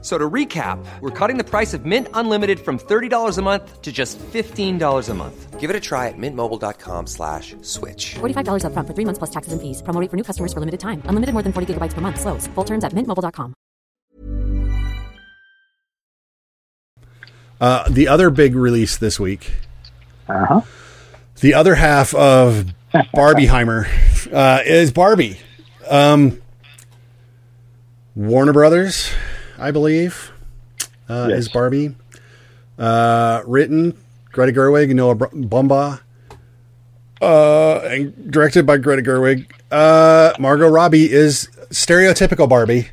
F- So to recap, we're cutting the price of Mint Unlimited from $30 a month to just $15 a month. Give it a try at mintmobile.com slash switch. $45 upfront for three months plus taxes and fees. Promo rate for new customers for limited time. Unlimited more than 40 gigabytes per month. Slows. Full terms at mintmobile.com. Uh, the other big release this week, Uh huh. the other half of Barbieheimer, uh, is Barbie. Um, Warner Brothers, I believe, uh, Yes. is Barbie. Uh, written Greta Gerwig and Noah Baumbach. Uh, and directed by Greta Gerwig. Uh, Margot Robbie is stereotypical Barbie.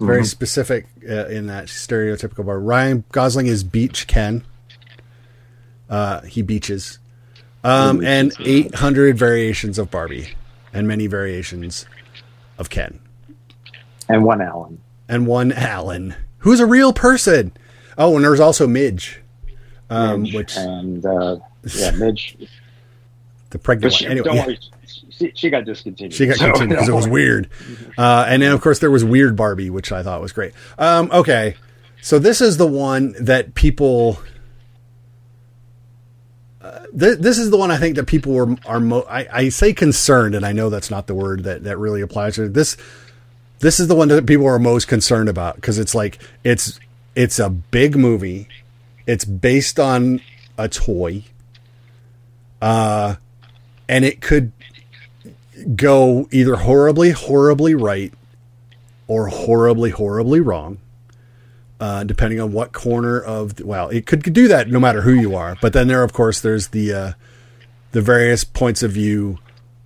Very specific uh, in that stereotypical Barbie. Ryan Gosling is Beach Ken. Uh, he beaches. Um, and 800 variations of Barbie and many variations of Ken. And one Allen. And one Alan, who's a real person. Oh, and there's also Midge, um, Midge, which and uh, yeah, Midge. the pregnant she, one. Anyway, yeah. worry, she, she got discontinued. She got So, continued because it was weird. Uh, and then, of course, there was Weird Barbie, which I thought was great. Um, okay. So this is the one that people. Uh, th- this is the one I think that people were are. Mo- I, I say concerned, and I know that's not the word that that really applies to this. This is the one that people are most concerned about because it's like it's it's a big movie. It's based on a toy. Uh, and it could go either horribly, horribly right or horribly, horribly wrong, uh, depending on what corner of the, well, it could, could do that no matter who you are. But then there, of course, there's the uh, the various points of view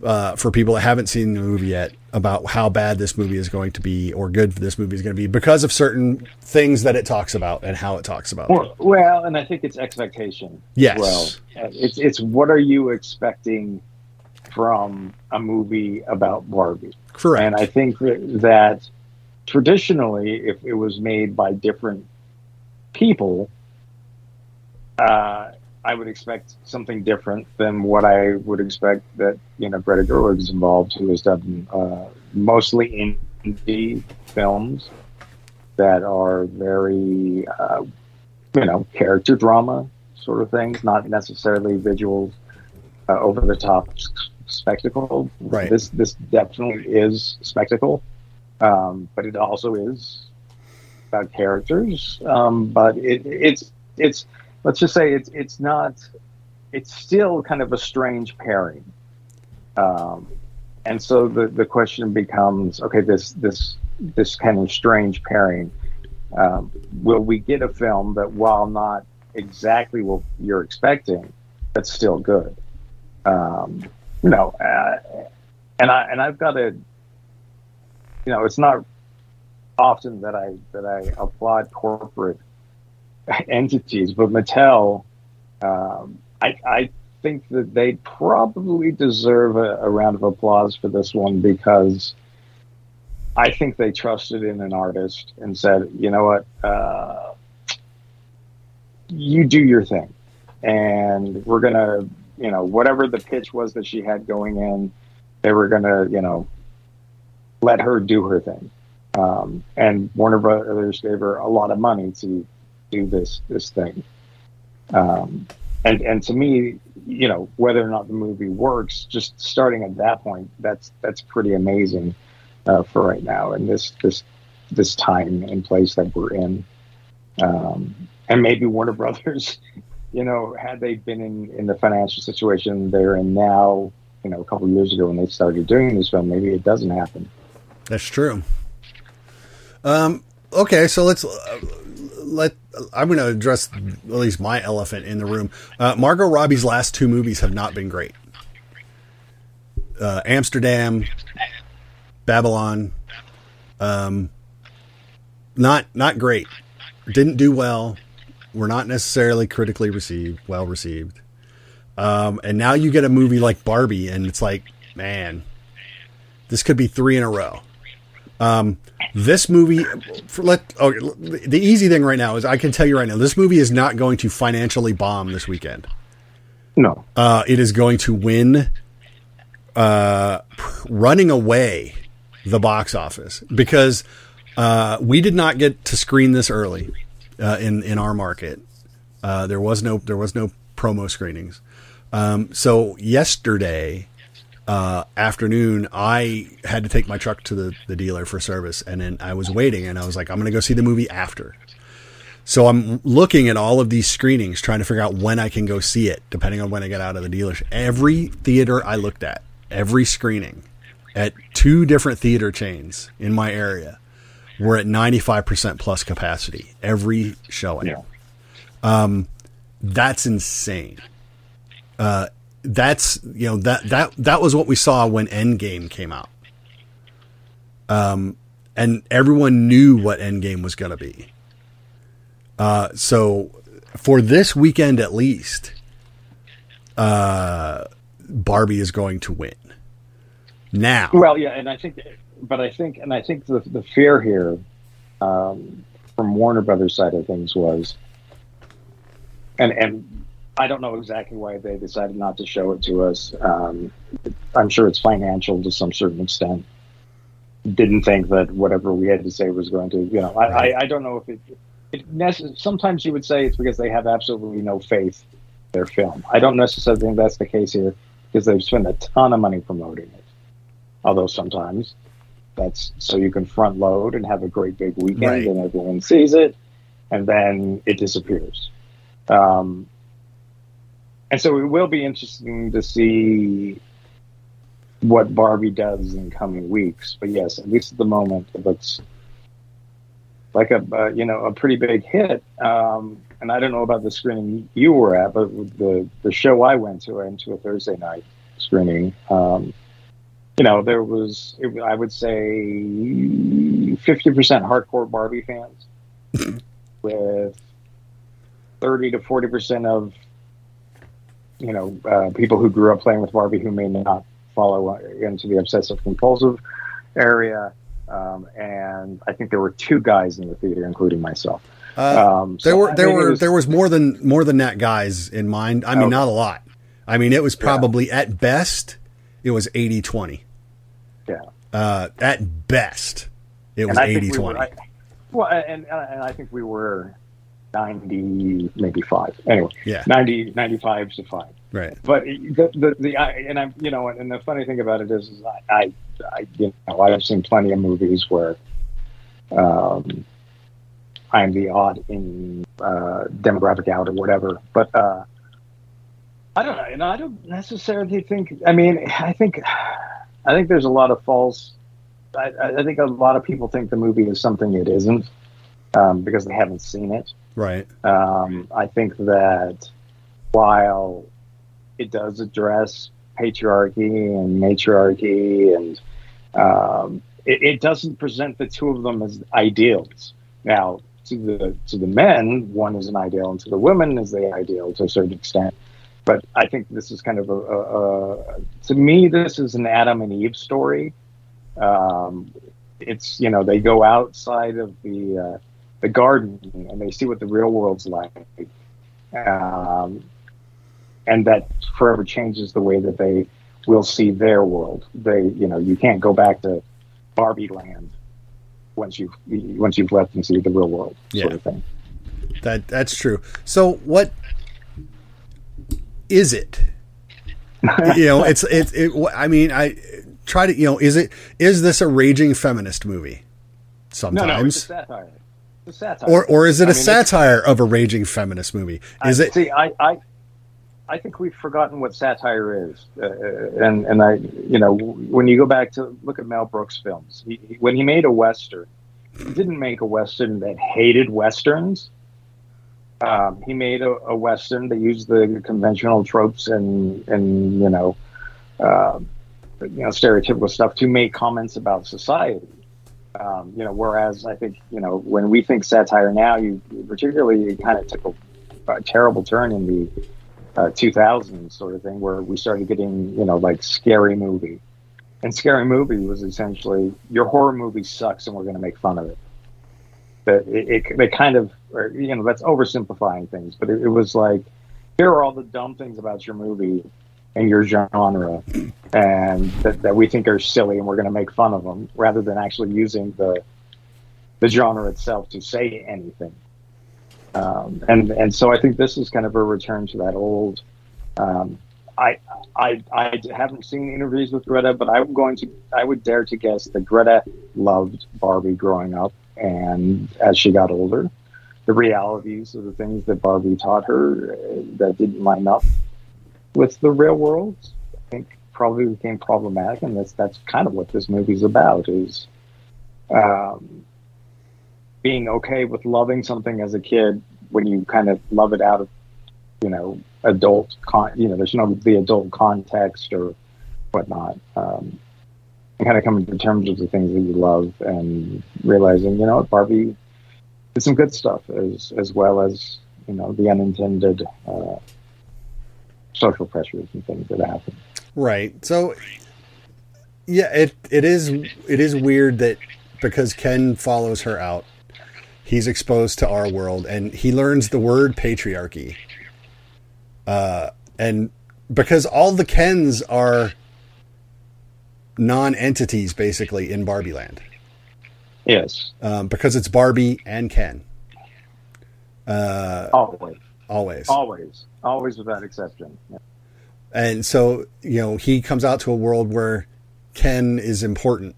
uh, for people that haven't seen the movie yet about how bad this movie is going to be or good this movie is going to be because of certain things that it talks about and how it talks about. Well, well, and I think it's expectation. Yes. Well, it's it's what are you expecting from a movie about Barbie? Correct. And I think that, that traditionally, if it was made by different people, uh, I would expect something different than what I would expect that you know Greta Gerwig is involved, who has done uh, mostly indie films that are very uh, you know character drama sort of things, not necessarily visual uh, over the top spectacle. Right. This this definitely is spectacle, um, but it also is about characters. Um, but it, it's it's let's just say it's it's not it's still kind of a strange pairing. Um, and so the, the question becomes okay this this this kind of strange pairing um, will we get a film that while not exactly what you're expecting that's still good um, you know uh, and I and I've got a you know it's not often that I that I applaud corporate entities but Mattel um, I, I think that they probably deserve a, a round of applause for this one because I think they trusted in an artist and said, you know what, uh, you do your thing, and we're gonna, you know, whatever the pitch was that she had going in, they were gonna, you know, let her do her thing. Um, and Warner Brothers gave her a lot of money to do this this thing. Um, and and to me, you know, whether or not the movie works, just starting at that point, that's that's pretty amazing uh, for right now and this this this time and place that we're in. Um, and maybe Warner Brothers, you know, had they been in in the financial situation they're in now, you know, a couple years ago when they started doing this film, maybe it doesn't happen. That's true. Um. Okay, so let's uh, let. I'm going to address at least my elephant in the room. Uh, Margot Robbie's last two movies have not been great. Uh, Amsterdam, Babylon, um, not not great. Didn't do well. Were not necessarily critically received, well received. Um, and now you get a movie like Barbie, and it's like, man, this could be three in a row. Um, this movie, let oh, the easy thing right now is I can tell you right now, this movie is not going to financially bomb this weekend. No. Uh, it is going to win, uh, running away the box office because uh, we did not get to screen this early uh, in in our market. Uh, there was no there was no promo screenings. Um, so yesterday uh, afternoon, I had to take my truck to the, the dealer for service, and then I was waiting, and I was like, I'm going to go see the movie after. So I'm looking at all of these screenings, trying to figure out when I can go see it, depending on when I get out of the dealership. Every theater I looked at, every screening at two different theater chains in my area were at 95% plus capacity every showing. Yeah. That's insane. Uh, that's you know that that that was what we saw when Endgame came out. Um, and everyone knew what Endgame was going to be. Uh, so for this weekend at least, uh, Barbie is going to win. Now, Well, yeah, and I think, but I think, and I think the the fear here um, from Warner Brothers side of things was, and and I don't know exactly why they decided not to show it to us. Um, I'm sure it's financial to some certain extent. Didn't think that whatever we had to say was going to, you know, I, I, I don't know if it. it necess- sometimes you would say it's because they have absolutely no faith in their film. I don't necessarily think that's the case here because they've spent a ton of money promoting it. Although sometimes that's so you can front load and have a great big weekend Right. and everyone sees it and then it disappears. Um, and so it will be interesting to see what Barbie does in coming weeks. But yes, at least at the moment, it looks like a uh, you know a pretty big hit. Um, and I don't know about the screening you were at, but the the show I went to, I went to a Thursday night screening. Um, you know, there was it, I would say fifty percent hardcore Barbie fans, with thirty to forty percent of you know uh, people who grew up playing with Barbie who may not follow into the obsessive compulsive area. Um, and I think there were two guys in the theater, including myself. uh, Um, there so were there were was- there was more than more than that guys in mind. I mean, Okay. not a lot. I mean, it was probably at best it was 80-20. yeah. Uh, at best, it was And I think 80 we 20. were- I- well, and, and I think we were 90, maybe five. Anyway, Yeah. 90, 95 to five. right. But the, the, the I, and I'm, you know, and the funny thing about it is, is I, I, I, you know, I've seen plenty of movies where, um, I'm the odd in uh, demographic out or whatever. But uh, I don't know. And I don't necessarily think. I mean, I think, I think there's a lot of false. I, I think a lot of people think the movie is something it isn't um, because they haven't seen it. Right. Um, I think that while it does address patriarchy and matriarchy, and um, it, it doesn't present the two of them as ideals. Now, to the to the men, one is an ideal, and to the women is the ideal to a certain extent. But I think this is kind of a, a, a to me, this is an Adam and Eve story. Um, it's you know they go outside of the uh, the garden and they see what the real world's like, um, and that forever changes the way that they will see their world. They you know you can't go back to Barbie land once you've once you've left and see the real world sort of thing. That that's true. So what is it? you know, it's it's it, I mean, I try to you know, is it is this a raging feminist movie? No, no, it's Sometimes. satire. Satire. or or is it I a mean, satire of a raging feminist movie? Is I, it See, I, I, I think we've forgotten what satire is, uh, and and I, you know, when you go back to look at Mel Brooks films, he, he- when he made a western, he didn't make a western that hated westerns. Um, he made a, a western that used the conventional tropes and and you know, um, you know, stereotypical stuff to make comments about society. Um, you know, whereas I think you know when we think satire now, you particularly it kind of took a, a terrible turn in the uh, 2000s sort of thing, where we started getting you know like scary movie, and Scary Movie was essentially your horror movie sucks and we're going to make fun of it. That it, it, they kind of, or, you know, that's oversimplifying things, but it, it was like, here are all the dumb things about your movie and your genre, and that, that we think are silly, and we're going to make fun of them, rather than actually using the the genre itself to say anything. Um, and and so I think this is kind of a return to that old. Um, I, I I haven't seen interviews with Greta, but I'm going to I would dare to guess that Greta loved Barbie growing up, and as she got older, the realities of the things that Barbie taught her uh, that didn't line up with the real world, I think probably became problematic, and that's that's kind of what this movie's about is. Um, being okay with loving something as a kid when you kind of love it out of you know adult con you know there's no the adult context or whatnot um and kind of coming to terms with the things that you love and realizing you know barbie did some good stuff as as well as you know the unintended uh social pressures and things that happen Right. So yeah, it it is it is weird that because Ken follows her out, he's exposed to our world and he learns the word patriarchy. Uh and because all the Kens are non-entities basically in Barbie Land. yes Um, because it's Barbie and Ken. Uh always always. always always without exception yeah. And so, you know, he comes out to a world where Ken is important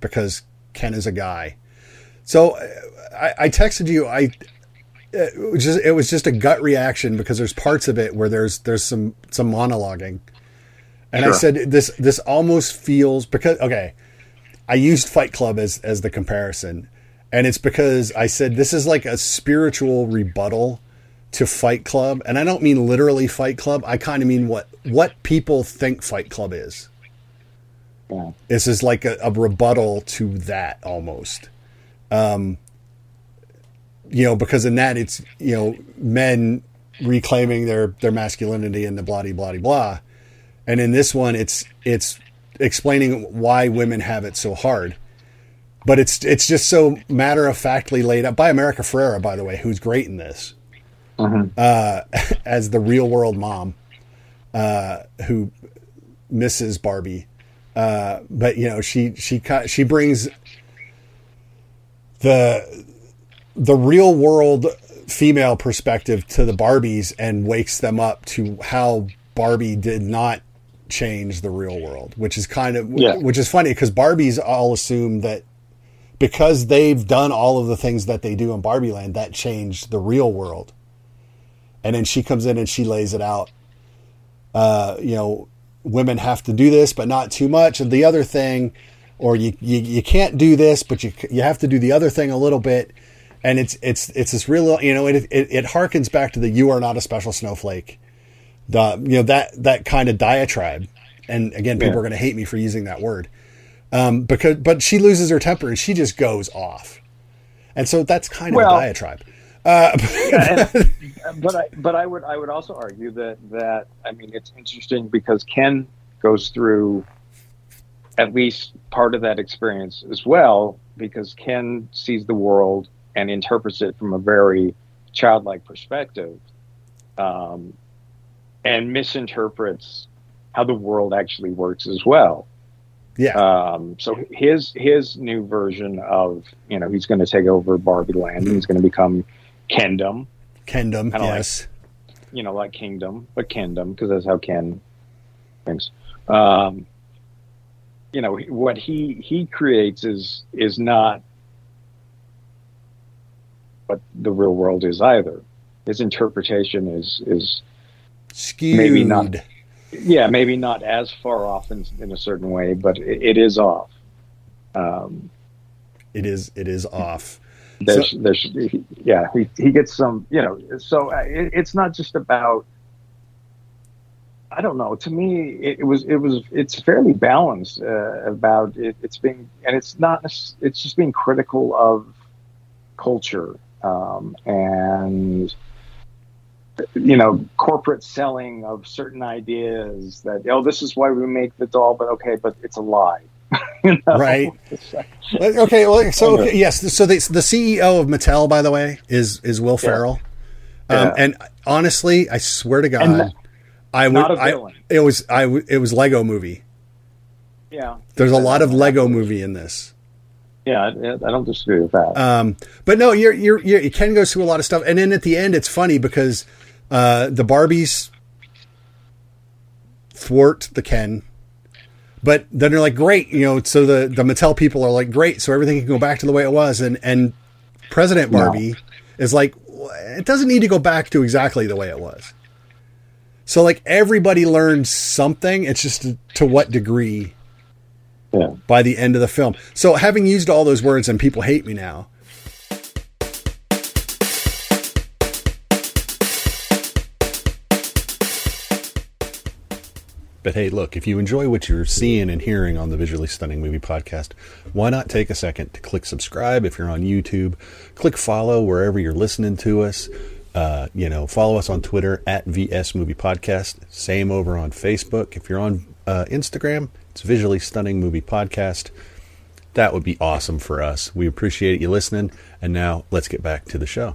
because Ken is a guy. So I, I texted you. I it was just it was just a gut reaction because there's parts of it where there's there's some some monologuing, and I said this this almost feels because okay, I used Fight Club as as the comparison, and it's because I said this is like a spiritual rebuttal to Fight Club, and I don't mean literally Fight Club. I kind of mean what what people think Fight Club is. yeah This is like a, a rebuttal to that almost. Um, you know, because in that it's you know men reclaiming their their masculinity and the blah blah blah blah, and in this one it's it's explaining why women have it so hard. But it's it's just so matter of factly laid out by America Ferrera, by the way, who's great in this uh, as the real world mom uh, who misses Barbie. Uh, but you know, she she she brings the the real world female perspective to the Barbies and wakes them up to how Barbie did not change the real world, which is kind of Yeah. which is funny because Barbies all assume that because they've done all of the things that they do in Barbie Land, that changed the real world. And then she comes in and she lays it out. Uh, you know, women have to do this, but not too much. And the other thing, or you, you, you can't do this, but you, you have to do the other thing a little bit. And it's, it's, it's this real, you know, it, it, it harkens back to the, you are not a special snowflake. The, you know, that, that kind of diatribe. And again, people Yeah. are going to hate me for using that word. Um, because, but she loses her temper and she just goes off. And so that's kind of Well- a diatribe. Uh, but I but I would I would also argue that that I mean it's interesting because Ken goes through at least part of that experience as well because Ken sees the world and interprets it from a very childlike perspective, um, and misinterprets how the world actually works as well. yeah. Um, so his his new version of you know he's going to take over Barbie Land and he's going to become Kendom Kendom. kinda like- Yes. you know, like Kingdom, but Kingdom, because that's how Ken thinks. Um, you know, what he he creates is is not what the real world is either. His interpretation is is Skewed. maybe not- yeah, maybe not as far off in, in a certain way, but it, it is off. Um, It is. It is off. There's, So- there's, he- yeah, he, he gets some, you know, so uh, it, it's not just about, I don't know. To me, it, it was, it was, it's fairly balanced uh, about it. It's being, and it's not, it's just being critical of culture um, and you know corporate selling of certain ideas that oh this is why we make the doll but okay but it's a lie you know? Right. okay. Well, so okay, yes. So the, the CEO of Mattel, by the way, is is Will Ferrell. Um, Yeah. and honestly, I swear to God, I would. I, it was. I. It was Lego Movie. yeah There's a lot of Lego Movie in this. yeah I, I don't disagree with that Um, but no, you're, you're, you're, Ken goes through a lot of stuff. And then at the end, it's funny because uh, the Barbies thwart the Ken. But then they're like, great, you know. So the, the Mattel people are like, great, so everything can go back to the way it was. And and President No. Barbie is like, it doesn't need to go back to exactly the way it was. So like everybody learns something. It's just to, to what degree yeah by the end of the film. So having used all those words and people hate me now. But hey, look, if you enjoy what you're seeing and hearing on the Visually Stunning Movie Podcast, why not take a second to click subscribe if you're on YouTube? Click follow wherever you're listening to us. Uh, you know, follow us on Twitter at VS Movie Podcast. Same over on Facebook. If you're on uh, Instagram, it's Visually Stunning Movie Podcast. That would be awesome for us. We appreciate you listening. And now let's get back to the show.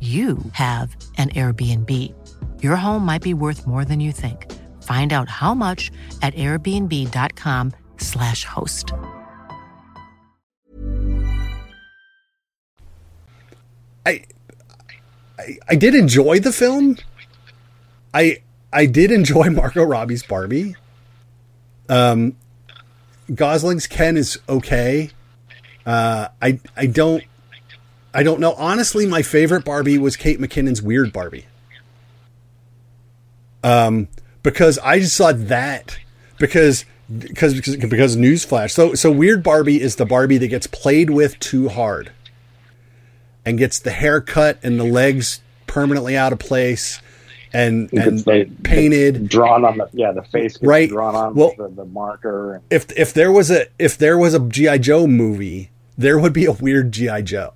you have an Airbnb. Your home might be worth more than you think. Find out how much at airbnb.com/slash host. I, I I did enjoy the film. I I did enjoy Margot Robbie's Barbie. Um, Gosling's Ken is okay. Uh, I I don't I don't know. Honestly, my favorite Barbie was Kate McKinnon's Weird Barbie. Um, because I just saw that because because because, because newsflash. So so Weird Barbie is the Barbie that gets played with too hard and gets the haircut and the legs permanently out of place and and like, painted drawn on the yeah the face Right. drawn on Well- the, the marker and if if there was a if there was a GI Joe movie, there would be a weird GI Joe.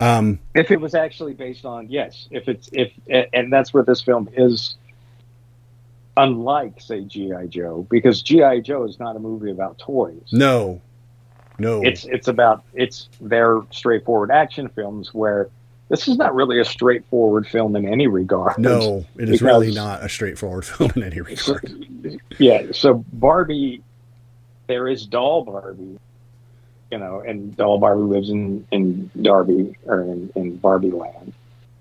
Um, if it was actually based on yes if it's if and that's where this film is unlike say gi joe because gi joe is not a movie about toys. No, no, it's it's about it's their straightforward action films where this is not really a straightforward film in any regard. No, it is really not a straightforward film in any regard. yeah so barbie there is doll barbie you know and doll barbie lives in in darby or in, in barbie land.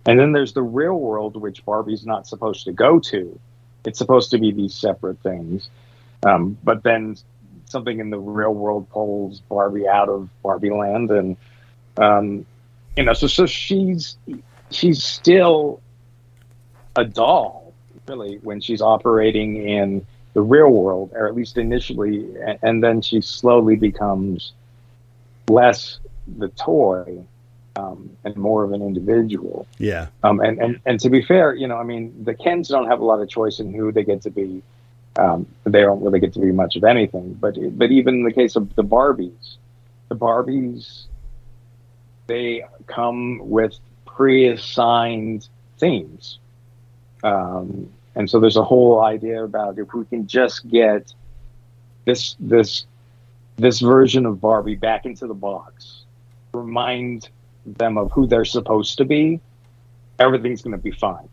And then there's the real world which barbie's not supposed to go to. It's supposed to be these separate things. Um, but then something in the real world pulls barbie out of barbie land and um, you know so so she's she's still a doll really when she's operating in the real world or at least initially and, and then she slowly becomes less the toy um, and more of an individual Yeah, um, and, and and to be fair, you know, I mean, the Kens don't have a lot of choice in who they get to be. Um, they don't really get to be much of anything. But but even in the case of the Barbies, the Barbies, they come with pre-assigned themes, um, and so there's a whole idea about if we can just get this this this version of Barbie back into the box, remind them of who they're supposed to be, everything's going to be fine.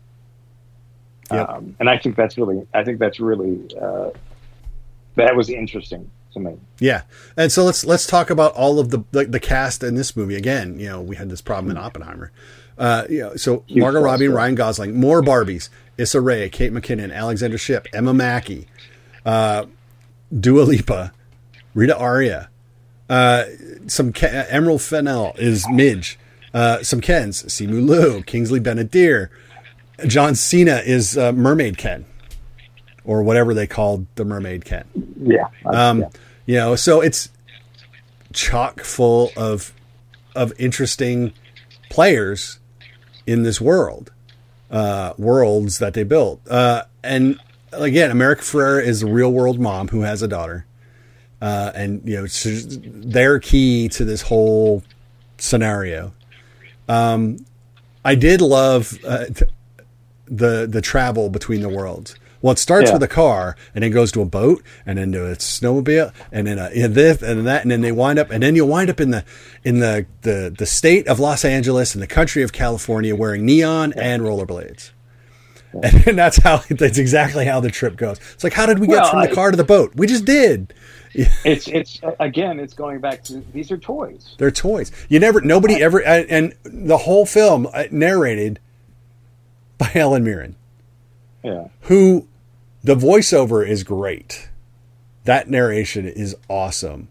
Yep. Um, and I think that's really, I think that's really, uh, that was interesting to me. Yeah, and so let's let's talk about all of the the, the cast in this movie again. You know, we had this problem in Oppenheimer. Uh, you know, so Huge Margot Robbie, and. Ryan Gosling, more Barbies, Issa Rae, Kate McKinnon, Alexandra Shipp, Emma Mackey, uh, Dua Lipa, Ritu Arya, uh, some Ke- Emerald Fennell is Midge, uh, some Kens, Simu Liu, Kingsley Ben-Adir, John Cena is uh, Mermaid Ken, or whatever they called the Mermaid Ken. Yeah. Um, yeah. You know, so it's chock full of of interesting players in this world, uh, worlds that they built. Uh, and again, America Ferrera is a real world mom who has a daughter, uh, and you know, they're key to this whole scenario. Um, I did love uh, the the travel between the worlds. Well, it starts Yeah. with a car and then goes to a boat and then to a snowmobile and then a, and this and that and then they wind up and then you wind up in the in the, the the state of Los Angeles and the country of California wearing neon and rollerblades. And, that's how that's exactly how the trip goes. It's like how did we get Well, from the car to the boat? We just did. It's, it's, again, it's going back to, these are toys. They're toys. You never nobody ever and and the whole film uh, narrated by Helen Mirren. Yeah. who the voiceover is great. That narration is awesome.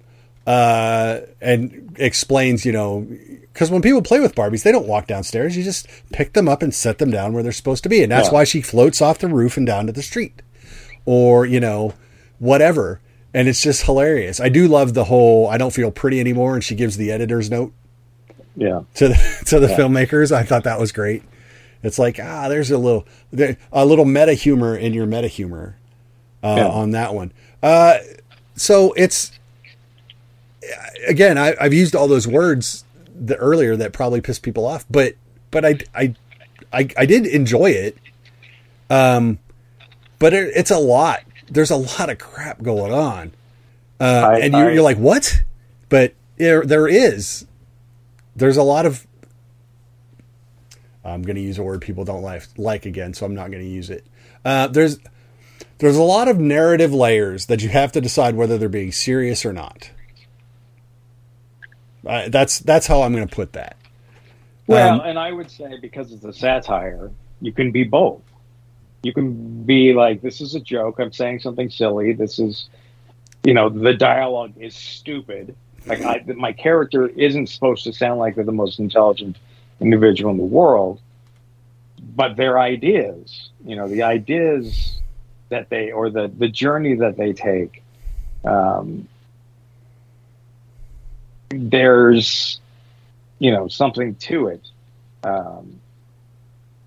Uh, and explains, you know, because when people play with Barbies, they don't walk downstairs. You just pick them up and set them down where they're supposed to be. And that's Yeah. why she floats off the roof and down to the street or, you know, whatever. And it's just hilarious. I do love the whole I don't feel pretty anymore. And she gives the editor's note Yeah. to the, to the filmmakers. I thought that was great. It's like ah, there's a little there, a little meta humor in your meta humor uh, Yeah. on that one. Uh, so it's again, I, I've used all those words the, earlier that probably pissed people off, but but I I I, I did enjoy it. Um, but it, it's a lot. There's a lot of crap going on, uh, I- and you're, I- you're like, what? But there there is. There's a lot of. I'm going to use a word people don't like like again, so I'm not going to use it. Uh, there's there's a lot of narrative layers that you have to decide whether they're being serious or not. Uh, that's that's how I'm going to put that. Well, Um, and I would say because it's a satire, you can be both. You can be like, this is a joke. I'm saying something silly. This is, you know, the dialogue is stupid. Like, I, my character isn't supposed to sound like they're the most intelligent individual in the world, but their ideas, you know, the ideas that they, or the, the journey that they take, um, there's, you know something to it. Um,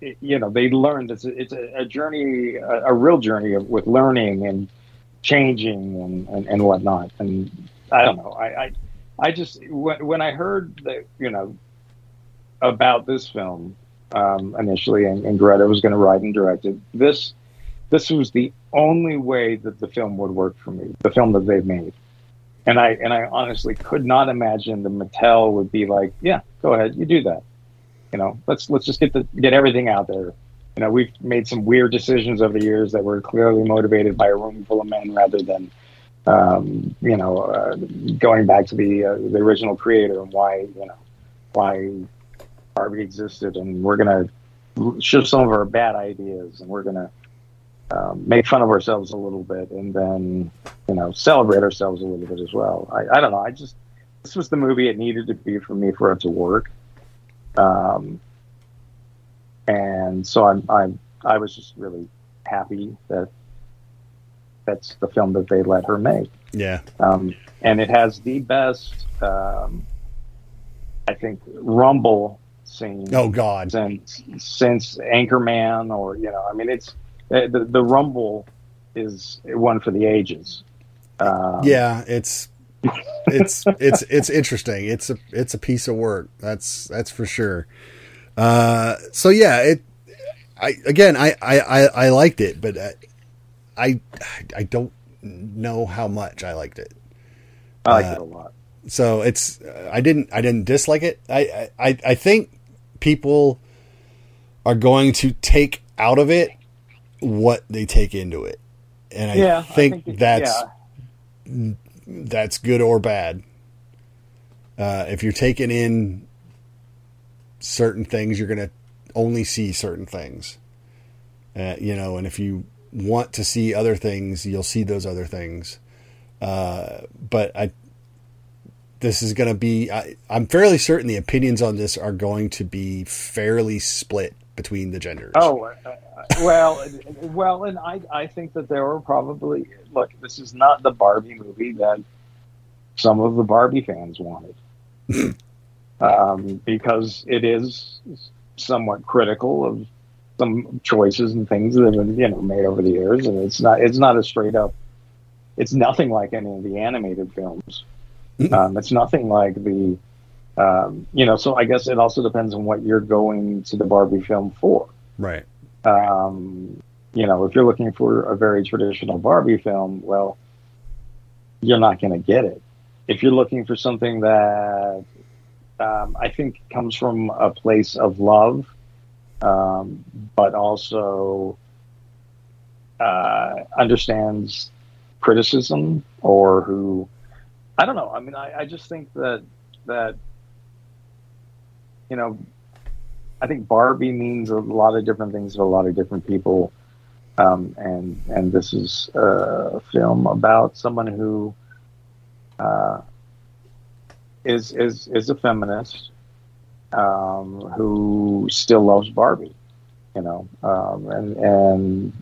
it- you know, they learned it's a, it's a, journey, a, a real journey of, with learning and changing and, and, and whatnot. And I don't know. I, I, I just when, when I heard that you know about this film um, initially, and, and Greta was going to write and direct it. This this was the only way that the film would work for me. The film that they've made and I and I honestly could not imagine the Mattel would be like, yeah, go ahead, you do that. You know, let's let's just get the get everything out there. You know, we've made some weird decisions over the years that were clearly motivated by a room full of men rather than, um, you know, uh, going back to the uh, the original creator and why you know why Barbie existed, and we're gonna shift some of our bad ideas, and we're gonna um, make fun of ourselves a little bit, and then you know celebrate ourselves a little bit as well. I, I don't know. I just this was the movie it needed to be for me for it to work. Um, and so I'm I'm I was just really happy that that's the film that they let her make. Yeah, Um, and it has the best, um, I think, rumble scene Oh God. since since Anchorman, or you know, I mean, it's the the rumble is one for the ages. Um, Yeah, it's it's it's it's interesting. It's a it's a piece of work. That's that's for sure. Uh, so yeah, it. I again, I I I, I liked it, but I, I I don't know how much I liked it. I like uh, it a lot. So it's I didn't I didn't dislike it. I I I think people are going to take out of it what they take into it, and I Yeah, I think, think it- that's yeah. that's good or bad. Uh, if you're taking in certain things, you're going to only see certain things. Uh, you know, and if you want to see other things, you'll see those other things. Uh, but I, this is going to be. I, I'm fairly certain the opinions on this are going to be fairly split between the genders. Oh, uh, uh, well, well, and I, I think that there were probably look. This is not the Barbie movie that some of the Barbie fans wanted, um, because it is somewhat critical of some choices and things that have been you know made over the years, and it's not it's not a straight up. It's nothing like any of the animated films. Um, it's nothing like the, um, you know. So I guess it also depends on what you're going to the Barbie film for right. um, you know, if you're looking for a very traditional Barbie film, well, you're not going to get it. If you're looking for something that um, I think comes from a place of love, um, but also uh, understands criticism, or who I don't know. I mean, I, I just think that that you know I think Barbie means a lot of different things to a lot of different people, um, and and this is a film about someone who uh, is is is a feminist um, who still loves Barbie, you know, um, and and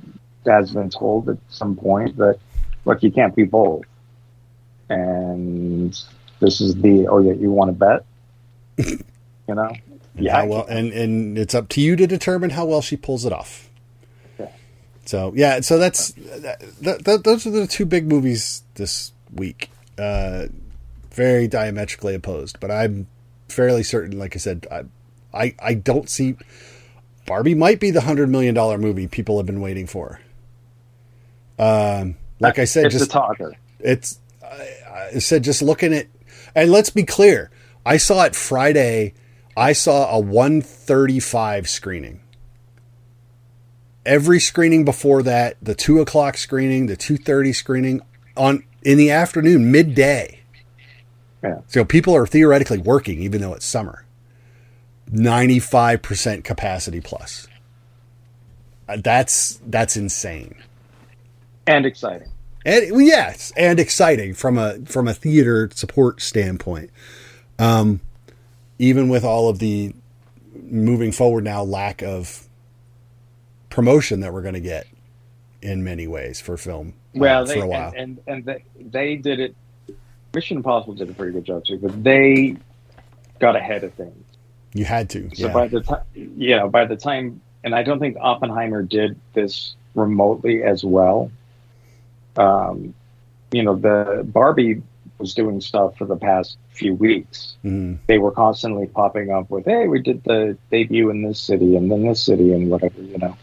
has been told at some point that look, you can't be both, and this is the oh yeah, you want to bet, you know. And Yeah, how well, and and it's up to you to determine how well she pulls it off. Yeah. So yeah, so that's that, that, those are the two big movies this week. Uh, very diametrically opposed, but I'm fairly certain. Like I said, I I, I don't see Barbie might be the hundred million dollar movie people have been waiting for. Um, like I said, it's just a talker. it's I, I said just looking at and let's be clear i saw it friday i saw a 135 screening every screening before that the 2 o'clock screening the 2.30 screening on in the afternoon midday Yeah. so people are theoretically working even though it's summer 95% capacity plus Uh, that's that's insane and exciting. and well, yes, and exciting from a from a theater support standpoint. Um, even with all of the moving forward now lack of promotion that we're going to get in many ways for film. uh, Well, for they a while. and, and and they, they did it. Mission Impossible did a pretty good job too, but they got ahead of things. you had to. So yeah. by the time, you know, by the time, and I don't think Oppenheimer did this remotely as well. Um, you know, the Barbie was doing stuff for the past few weeks. Mhm. They were constantly popping up with, "Hey, we did the debut in this city and then this city and whatever," you know.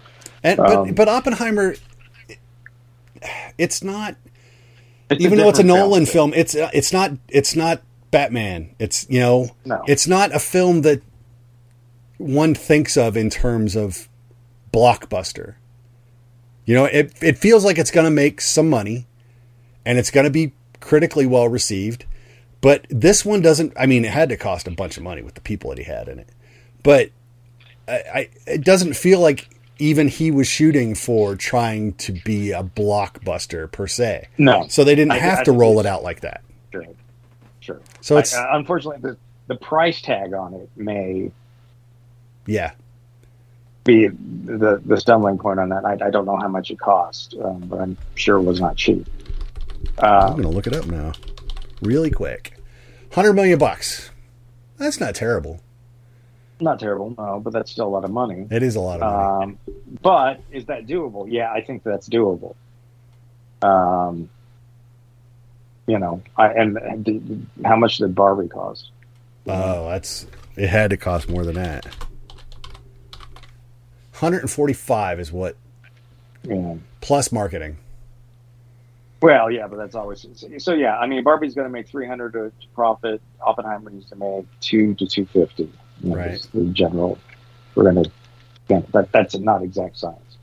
And, but um, but Oppenheimer, it's not. It's even though it's a Nolan film, it's uh, it's not it's not Batman. It's you know, No. it's not a film that one thinks of in terms of blockbuster. You know, it it feels like it's going to make some money, and it's going to be critically well received. But this one doesn't. I mean, it had to cost a bunch of money with the people that he had in it, but I, I it doesn't feel like even he was shooting for trying to be a blockbuster per se. No. So they didn't I- have to roll it out like that. Sure, sure. So it's- uh, unfortunately the the price tag on it may Yeah. be the the stumbling point on that. I, I don't know how much it cost, um, but I'm sure it was not cheap. I'm Uh, going to look it up now. Really quick. 100 million bucks. That's not terrible. not terrible, no, but that's still a lot of money. It is a lot of money. Um, but is that doable? Yeah, I think that's doable. Um, you know, I, and, and how much did Barbie cost? oh, that's it had to cost more than that. 145 is what know, plus marketing. Well, yeah, but that's always so. Yeah, I mean, Barbie's going to make three hundred to profit. Oppenheimer needs to make two to two fifty. Right. The general. We're going to. Yeah, that that's not exact science.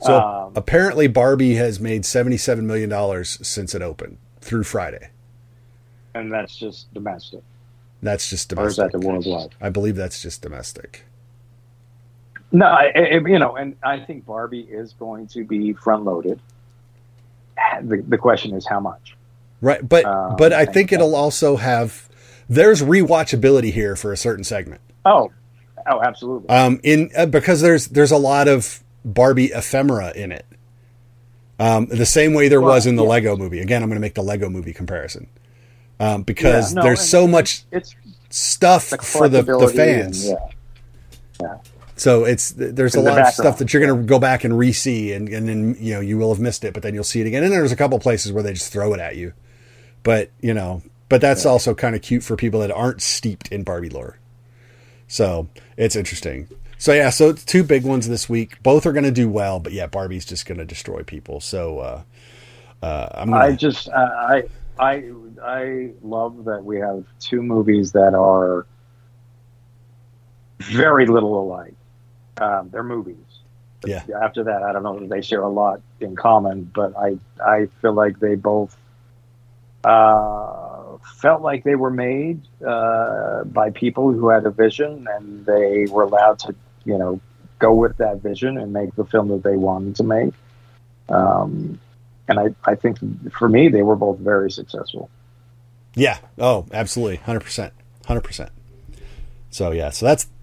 So Um, apparently, Barbie has made seventy-seven million dollars since it opened through Friday. and that's just domestic. That's just Or is domestic. that the worldwide? I believe that's just domestic. No, I, I, you know, and I think Barbie is going to be front loaded. The, the question is how much. Right, but Um, but I think it'll also have there's rewatchability here for a certain segment. Oh, oh, absolutely. Um, in uh, because there's there's a lot of Barbie ephemera in it. Um, the same way there was in the yeah. Lego movie. Again, I'm going to make the Lego movie comparison. Um, because Yeah, no, there's so much it's stuff the for the, the fans. and, yeah. So it's there's a lot of stuff that you're going to go back and re-see, and and then you know you will have missed it, but then you'll see it again. And there's a couple places where they just throw it at you, but you know, but that's also kind of cute for people that aren't steeped in Barbie lore. So it's interesting. So yeah, so it's two big ones this week. Both are going to do well, but yeah, Barbie's just going to destroy people. So uh, uh, I'm gonna, I just uh, I I I love that we have two movies that are very little alike. Um, they're movies. Yeah. After that, I don't know that they share a lot in common, but I I feel like they both uh, felt like they were made uh, by people who had a vision, and they were allowed to you know go with that vision and make the film that they wanted to make. Um, and I, I think for me, they were both very successful. yeah, oh, absolutely, hundred percent, hundred percent. So yeah, so that's